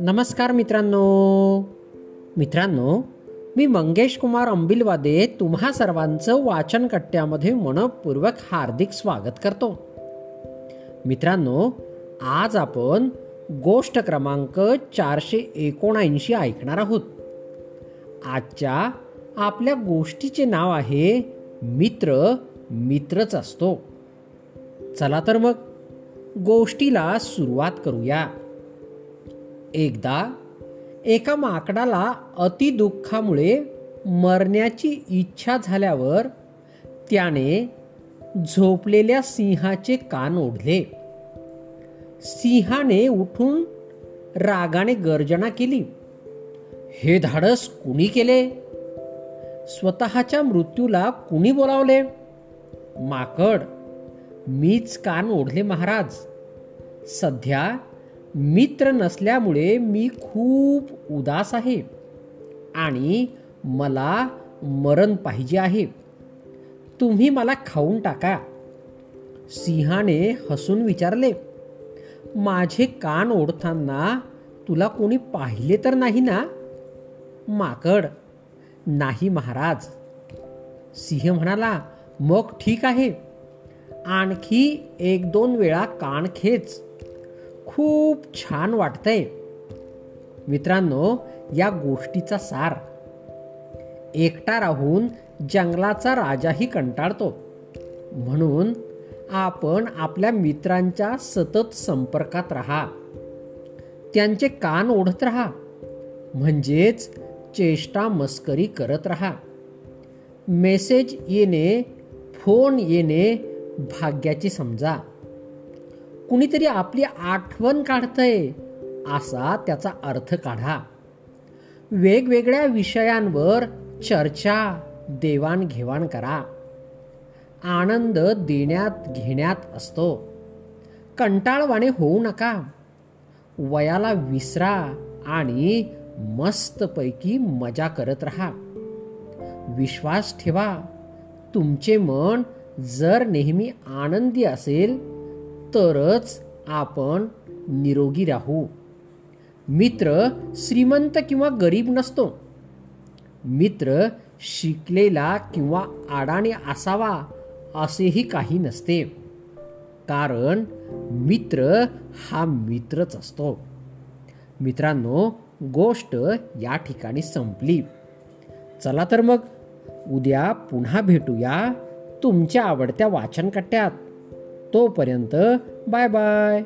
नमस्कार मित्रांनो. मित्रांनो मी मंगेश कुमार अंबिलवादे तुम्हा सर्वांचं वाचन कट्ट्यामध्ये मनपूर्वक हार्दिक स्वागत करतो. मित्रांनो आज आपण गोष्ट क्रमांक चारशे एकोणऐंशी ऐकणार आहोत. आजच्या आपल्या गोष्टीचे नाव आहे मित्र मित्रच असतो. चला तर मग गोष्टीला सुरुवात करूया. एकदा एका माकडाला अतिदुःखामुळे मरण्याची इच्छा झाल्यावर त्याने झोपलेल्या सिंहाचे कान ओढले. सिंहाने उठून रागाने गर्जना केली. हे धाडस कुणी केले? स्वतःच्या मृत्यूला कुणी बोलावले? माकड मीच कान ओढले महाराज. सध्या मित्र नसल्यामुळे मी खूप उदास आहे आणि मला मरण पाहिजे आहे. तुम्ही मला खाऊन टाका. सिंहाने हसून विचारले माझे कान ओढताना तुला कोणी पाहिले तर नाही ना? माकड. नाही महाराज. सिंह म्हणाला मग ठीक आहे. आणखी एक दोन वेळा कान खेच. खूप छान वाटतंय. मित्रांनो या गोष्टीचा सार. एकटा राहून जंगलाचा राजाही कंटाळतो. म्हणून आपण आपल्या मित्रांच्या सतत संपर्कात राहा. त्यांचे कान ओढत राहा. म्हणजेच चेष्टा मस्करी करत राहा. मेसेज येणे फोन येणे भाग्याची समजा. कुणीतरी आपली आठवण काढतंय असा त्याचा अर्थ काढा. वेगवेगळ्या विषयांवर चर्चा देवाणघेवाण करा. आनंद देण्यात घेण्यात असतो. कंटाळवाणे होऊ नका. वयाला विसरा आणि मस्तपैकी मजा करत राहा. विश्वास ठेवा. तुमचे मन जर नेहमी आनंदी असेल तरच आपण निरोगी राहू. मित्र श्रीमंत किंवा गरीब नसतो. मित्र शिकलेला किंवा अडाणी असावा असेही काही नसते. कारण मित्र हा मित्रच असतो. मित्रांनो गोष्ट या ठिकाणी संपली. चला तर मग उद्या पुन्हा भेटूया. तुमच्या आवडत्या वाचनकट्ट्यात. तोपर्यंत बाय बाय.